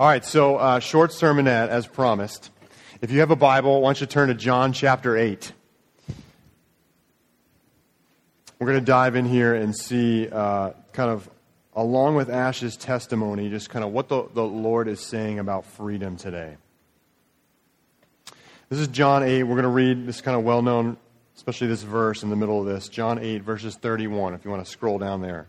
All right, so uh, short sermonette as promised. If you have a Bible, why don't you turn to John chapter 8. We're going to dive in here and see uh, kind of, along with Ash's testimony, just kind of what the, the Lord is saying about freedom today. This is John 8. We're going to read this kind of well known, especially this verse in the middle of this. John 8, verses 31, if you want to scroll down there.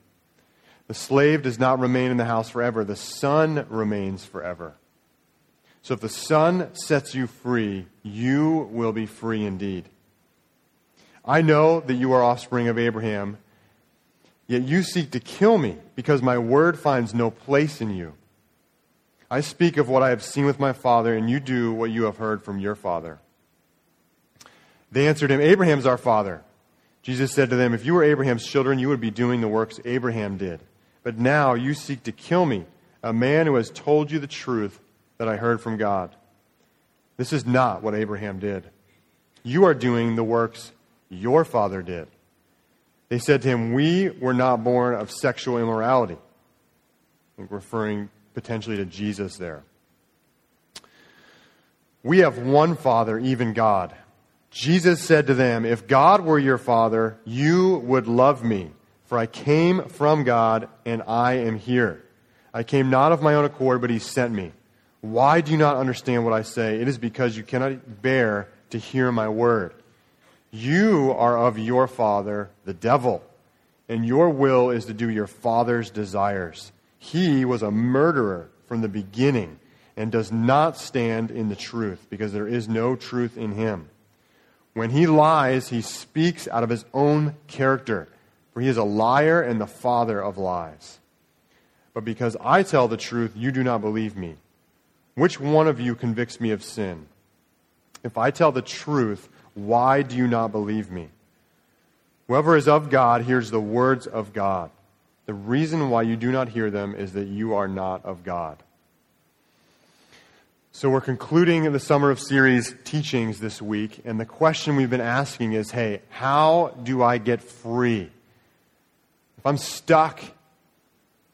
The slave does not remain in the house forever, the son remains forever. So if the son sets you free, you will be free indeed. I know that you are offspring of Abraham, yet you seek to kill me because my word finds no place in you. I speak of what I have seen with my father, and you do what you have heard from your father. They answered him, Abraham is our father. Jesus said to them, If you were Abraham's children, you would be doing the works Abraham did. But now you seek to kill me, a man who has told you the truth that I heard from God. This is not what Abraham did. You are doing the works your father did. They said to him, We were not born of sexual immorality. referring potentially to Jesus there. We have one Father, even God. Jesus said to them, If God were your Father, you would love me for I came from God, and I am here. I came not of my own accord, but he sent me. Why do you not understand what I say? It is because you cannot bear to hear my word. You are of your father, the devil, and your will is to do your father's desires. He was a murderer from the beginning and does not stand in the truth, because there is no truth in him. When he lies, he speaks out of his own character for he is a liar and the father of lies. But because I tell the truth, you do not believe me. Which one of you convicts me of sin? If I tell the truth, why do you not believe me? Whoever is of God hears the words of God. The reason why you do not hear them is that you are not of God. So we're concluding the summer of series teachings this week, and the question we've been asking is hey, how do I get free? If I'm stuck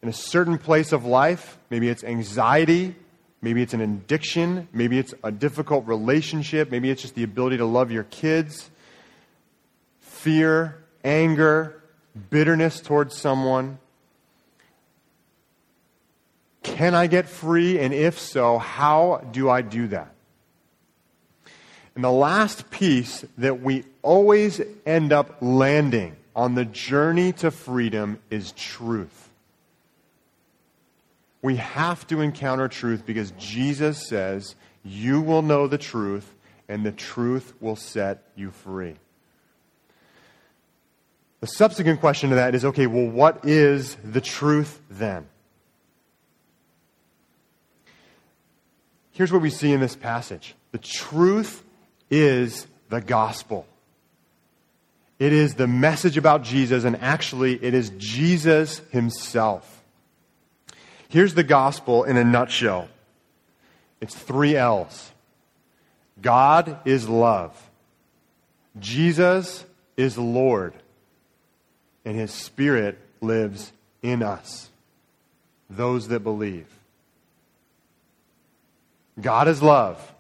in a certain place of life, maybe it's anxiety, maybe it's an addiction, maybe it's a difficult relationship, maybe it's just the ability to love your kids, fear, anger, bitterness towards someone. Can I get free? And if so, how do I do that? And the last piece that we always end up landing on the journey to freedom is truth. We have to encounter truth because Jesus says, You will know the truth, and the truth will set you free. The subsequent question to that is okay, well, what is the truth then? Here's what we see in this passage the truth is the gospel. It is the message about Jesus, and actually, it is Jesus himself. Here's the gospel in a nutshell. It's three L's. God is love, Jesus is Lord, and his Spirit lives in us, those that believe. God is love,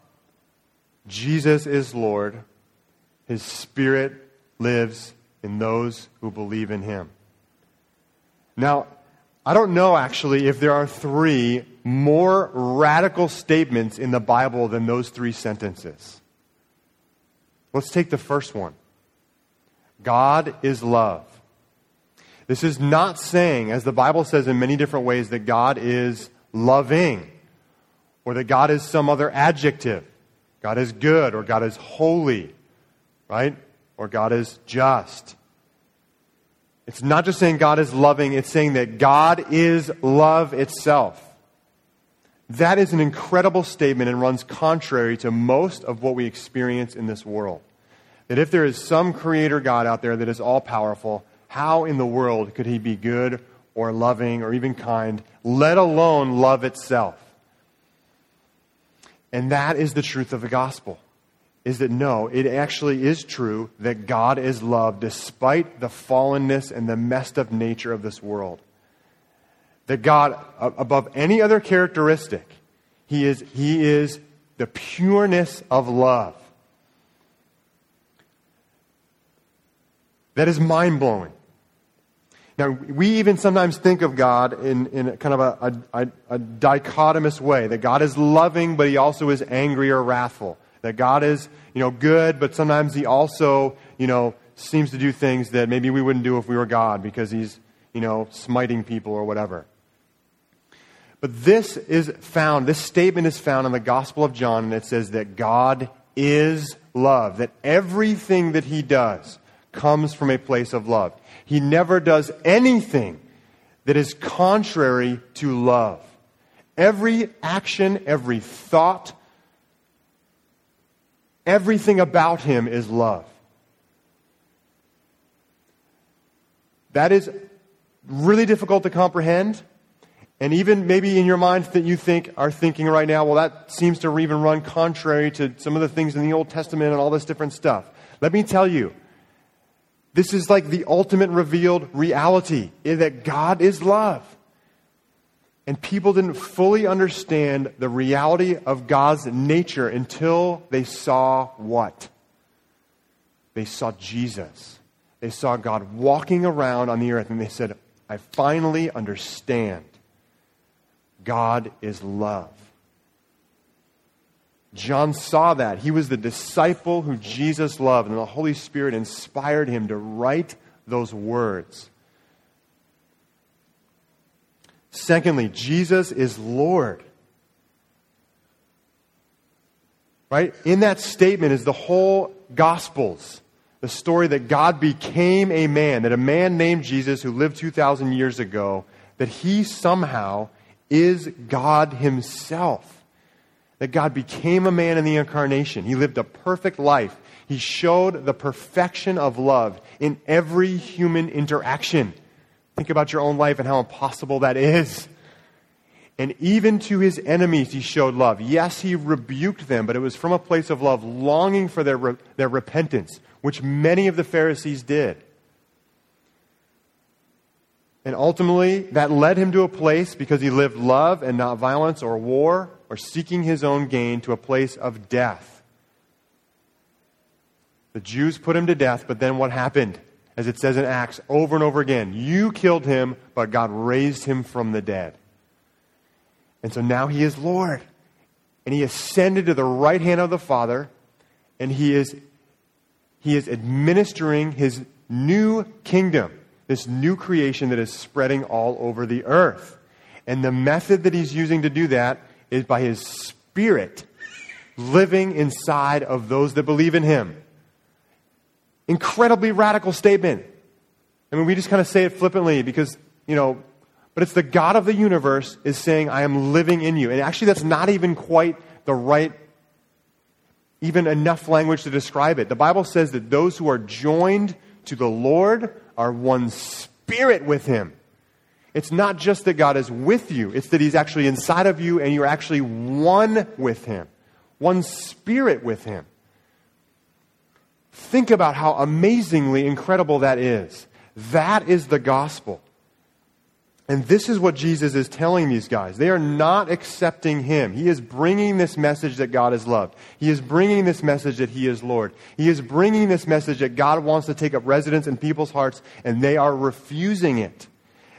Jesus is Lord, his Spirit lives in those who believe in him. Now, I don't know actually if there are three more radical statements in the Bible than those three sentences. Let's take the first one God is love. This is not saying, as the Bible says in many different ways, that God is loving or that God is some other adjective. God is good or God is holy, right? Or God is just. It's not just saying God is loving, it's saying that God is love itself. That is an incredible statement and runs contrary to most of what we experience in this world. That if there is some creator God out there that is all powerful, how in the world could he be good or loving or even kind, let alone love itself? And that is the truth of the gospel. Is that no, it actually is true that God is love despite the fallenness and the messed up nature of this world that God, above any other characteristic, he is, he is the pureness of love. That is mind blowing. Now, we even sometimes think of God in, in kind of a, a, a, dichotomous way that God is loving, but he also is angry or wrathful. That God is, you know, good, but sometimes he also, you know, seems to do things that maybe we wouldn't do if we were God because he's, you know, smiting people or whatever. But this is found, this statement is found in the Gospel of John, and it says that God is love, that everything that he does comes from a place of love. He never does anything that is contrary to love. Every action, every thought, everything about him is love. That is really difficult to comprehend. And even maybe in your mind that you think are thinking right now, well, that seems to even run contrary to some of the things in the Old Testament and all this different stuff. Let me tell you, this is like the ultimate revealed reality that God is love. And people didn't fully understand the reality of God's nature until they saw what? They saw Jesus. They saw God walking around on the earth and they said, I finally understand God is love. John saw that. He was the disciple who Jesus loved, and the Holy Spirit inspired him to write those words. Secondly, Jesus is Lord. Right? In that statement is the whole Gospels. The story that God became a man, that a man named Jesus who lived 2,000 years ago, that he somehow is God Himself. That God became a man in the incarnation. He lived a perfect life. He showed the perfection of love in every human interaction. Think about your own life and how impossible that is. And even to his enemies, he showed love. Yes, he rebuked them, but it was from a place of love, longing for their, their repentance, which many of the Pharisees did. And ultimately, that led him to a place, because he lived love and not violence or war or seeking his own gain, to a place of death. The Jews put him to death, but then what happened? As it says in Acts over and over again, you killed him, but God raised him from the dead. And so now he is Lord. And he ascended to the right hand of the Father, and he is, he is administering his new kingdom this new creation that is spreading all over the earth. And the method that he's using to do that is by his spirit living inside of those that believe in him. Incredibly radical statement. I mean, we just kind of say it flippantly because, you know, but it's the God of the universe is saying, I am living in you. And actually, that's not even quite the right, even enough language to describe it. The Bible says that those who are joined to the Lord are one spirit with Him. It's not just that God is with you, it's that He's actually inside of you and you're actually one with Him, one spirit with Him. Think about how amazingly incredible that is. That is the gospel. And this is what Jesus is telling these guys. They are not accepting him. He is bringing this message that God is loved. He is bringing this message that he is Lord. He is bringing this message that God wants to take up residence in people's hearts, and they are refusing it.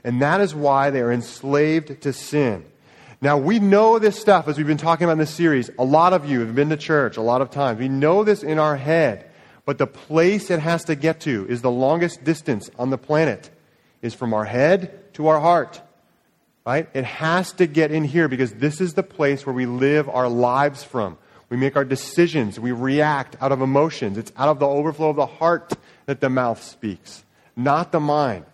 And that is why they are enslaved to sin. Now, we know this stuff as we've been talking about in this series. A lot of you have been to church a lot of times. We know this in our head. But the place it has to get to is the longest distance on the planet, is from our head to our heart. Right? It has to get in here because this is the place where we live our lives from. We make our decisions. We react out of emotions. It's out of the overflow of the heart that the mouth speaks, not the mind.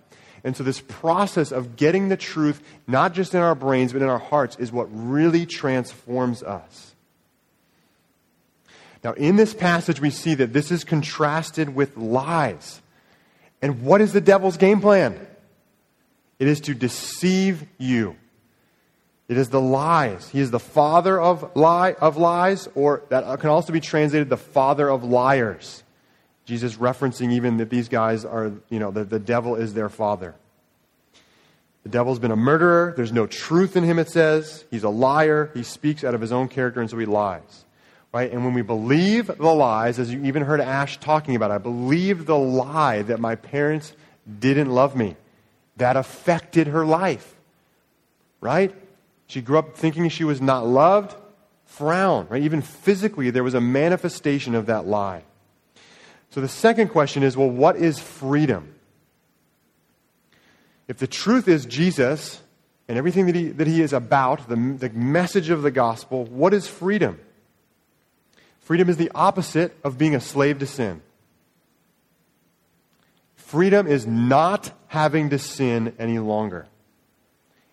And so, this process of getting the truth, not just in our brains, but in our hearts, is what really transforms us. Now, in this passage, we see that this is contrasted with lies. And what is the devil's game plan? It is to deceive you. It is the lies. He is the father of, lie, of lies, or that can also be translated the father of liars. Jesus referencing even that these guys are, you know, that the devil is their father. The devil's been a murderer. There's no truth in him, it says. He's a liar. He speaks out of his own character, and so he lies. Right? And when we believe the lies, as you even heard Ash talking about, I believe the lie that my parents didn't love me. That affected her life. Right? She grew up thinking she was not loved. Frown. Right? Even physically, there was a manifestation of that lie. So the second question is well, what is freedom? If the truth is Jesus and everything that he, that he is about, the, the message of the gospel, what is freedom? Freedom is the opposite of being a slave to sin. Freedom is not having to sin any longer.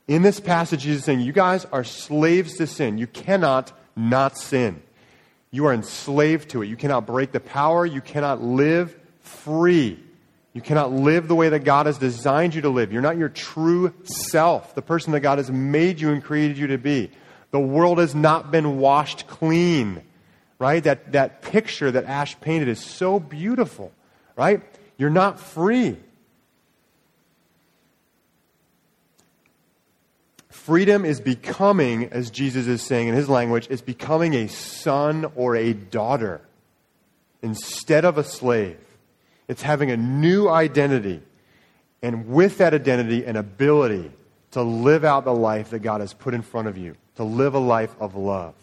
In this passage, Jesus is saying, You guys are slaves to sin. You cannot not sin. You are enslaved to it. You cannot break the power. You cannot live free. You cannot live the way that God has designed you to live. You're not your true self, the person that God has made you and created you to be. The world has not been washed clean, right? That, that picture that Ash painted is so beautiful, right? You're not free. Freedom is becoming, as Jesus is saying in his language, is becoming a son or a daughter instead of a slave. It's having a new identity, and with that identity, an ability to live out the life that God has put in front of you, to live a life of love.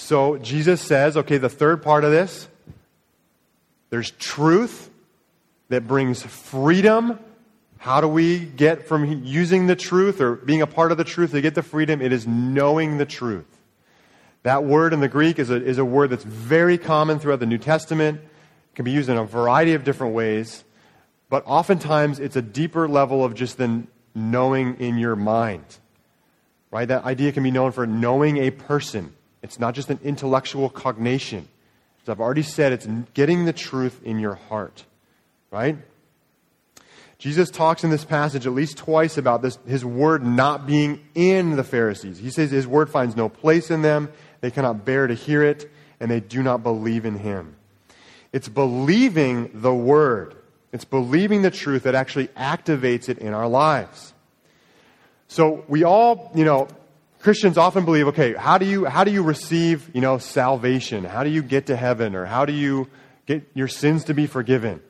So Jesus says, okay, the third part of this there's truth that brings freedom. How do we get from using the truth or being a part of the truth to get the freedom? It is knowing the truth. That word in the Greek is a, is a word that's very common throughout the New Testament. It can be used in a variety of different ways. But oftentimes it's a deeper level of just than knowing in your mind. Right? That idea can be known for knowing a person. It's not just an intellectual cognition. As I've already said, it's getting the truth in your heart right? Jesus talks in this passage at least twice about this, his word not being in the Pharisees. He says his word finds no place in them, they cannot bear to hear it, and they do not believe in him. It's believing the word, it's believing the truth that actually activates it in our lives. So we all, you know, Christians often believe, okay, how do you how do you receive, you know, salvation? How do you get to heaven or how do you get your sins to be forgiven?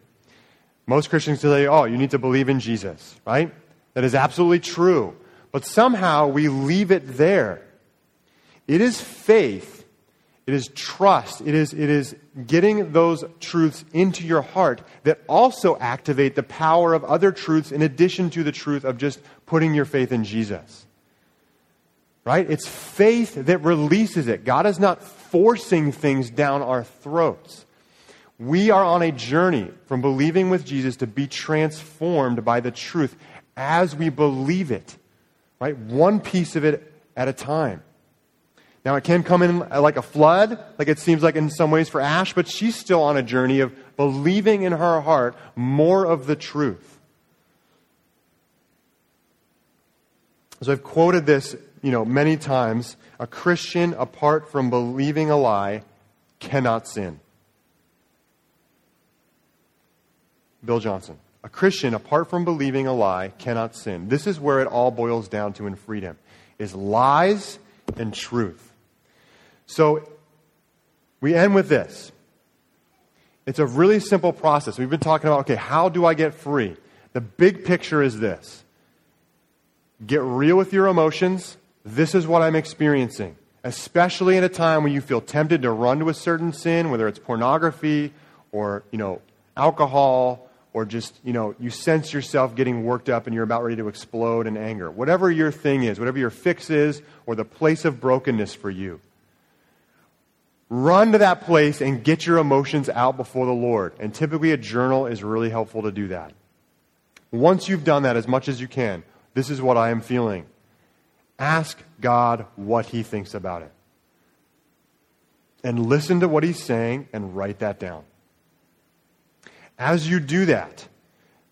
Most Christians say, oh, you need to believe in Jesus, right? That is absolutely true. But somehow we leave it there. It is faith, it is trust, it is, it is getting those truths into your heart that also activate the power of other truths in addition to the truth of just putting your faith in Jesus. Right? It's faith that releases it. God is not forcing things down our throats. We are on a journey from believing with Jesus to be transformed by the truth as we believe it, right? One piece of it at a time. Now, it can come in uh, like a flood, like it seems like in some ways for Ash, but she's still on a journey of believing in her heart more of the truth. So I've quoted this, you know, many times. A Christian, apart from believing a lie, cannot sin. Bill Johnson. A Christian, apart from believing a lie, cannot sin. This is where it all boils down to in freedom is lies and truth. So we end with this. It's a really simple process. We've been talking about, okay, how do I get free? The big picture is this. Get real with your emotions. This is what I'm experiencing. Especially in a time when you feel tempted to run to a certain sin, whether it's pornography or, you know, alcohol or just, you know, you sense yourself getting worked up and you're about ready to explode in anger. Whatever your thing is, whatever your fix is, or the place of brokenness for you. run to that place and get your emotions out before the Lord. And typically, a journal is really helpful to do that. Once you've done that as much as you can, this is what I am feeling. Ask God what He thinks about it. And listen to what He's saying and write that down. As you do that,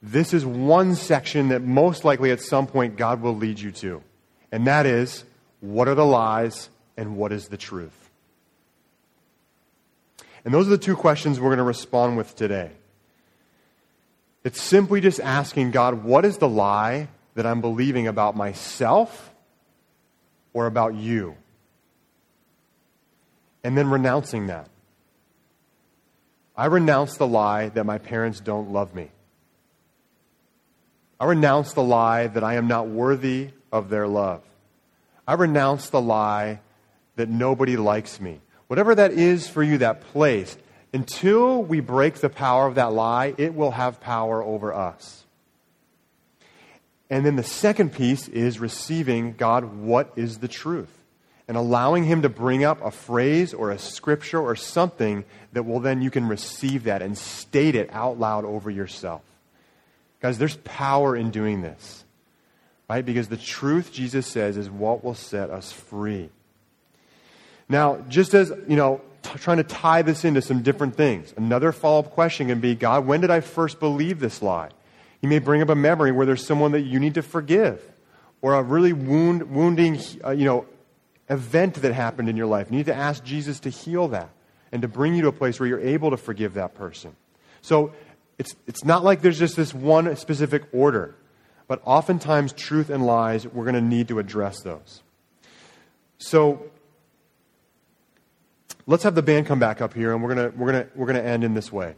this is one section that most likely at some point God will lead you to. And that is what are the lies and what is the truth? And those are the two questions we're going to respond with today. It's simply just asking God, what is the lie that I'm believing about myself or about you? And then renouncing that. I renounce the lie that my parents don't love me. I renounce the lie that I am not worthy of their love. I renounce the lie that nobody likes me. Whatever that is for you, that place, until we break the power of that lie, it will have power over us. And then the second piece is receiving God, what is the truth? And allowing Him to bring up a phrase or a scripture or something that will then you can receive that and state it out loud over yourself. Guys, there's power in doing this, right? Because the truth, Jesus says, is what will set us free. Now, just as, you know, t- trying to tie this into some different things, another follow up question can be God, when did I first believe this lie? You may bring up a memory where there's someone that you need to forgive, or a really wound, wounding, uh, you know, event that happened in your life. You need to ask Jesus to heal that and to bring you to a place where you're able to forgive that person. So it's, it's not like there's just this one specific order, but oftentimes truth and lies, we're going to need to address those. So let's have the band come back up here, and we're going to, we're to, we're to end in this way.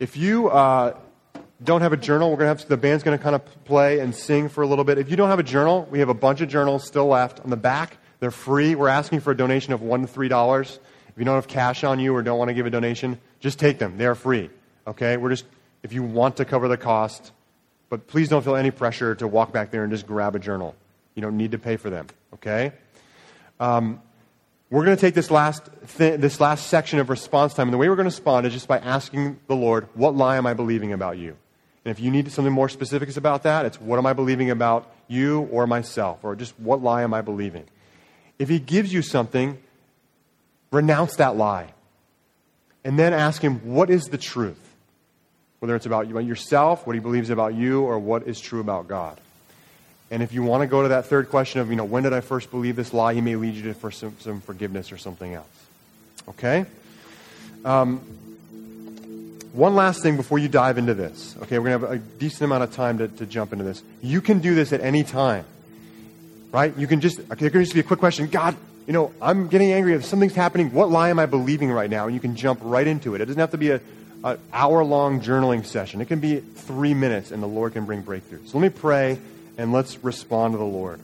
If you uh, don't have a journal, we're going to have the band's going to kind of play and sing for a little bit. If you don't have a journal, we have a bunch of journals still left on the back. They're free. We're asking for a donation of one to three dollars. If you don't have cash on you or don't want to give a donation, just take them. They are free. Okay? We're just, if you want to cover the cost, but please don't feel any pressure to walk back there and just grab a journal. You don't need to pay for them. Okay? Um, we're going to take this last, th- this last section of response time, and the way we're going to respond is just by asking the Lord, What lie am I believing about you? And if you need something more specific about that, it's what am I believing about you or myself? Or just what lie am I believing? If He gives you something, renounce that lie. And then ask Him, What is the truth? whether it's about yourself, what he believes about you, or what is true about God. And if you want to go to that third question of, you know, when did I first believe this lie, he may lead you to for some, some forgiveness or something else. Okay? Um, one last thing before you dive into this. Okay, we're going to have a decent amount of time to, to jump into this. You can do this at any time. Right? You can just, okay, there can just be a quick question God, you know, I'm getting angry. If something's happening, what lie am I believing right now? And you can jump right into it. It doesn't have to be a, an hour long journaling session. It can be three minutes, and the Lord can bring breakthrough. So let me pray, and let's respond to the Lord.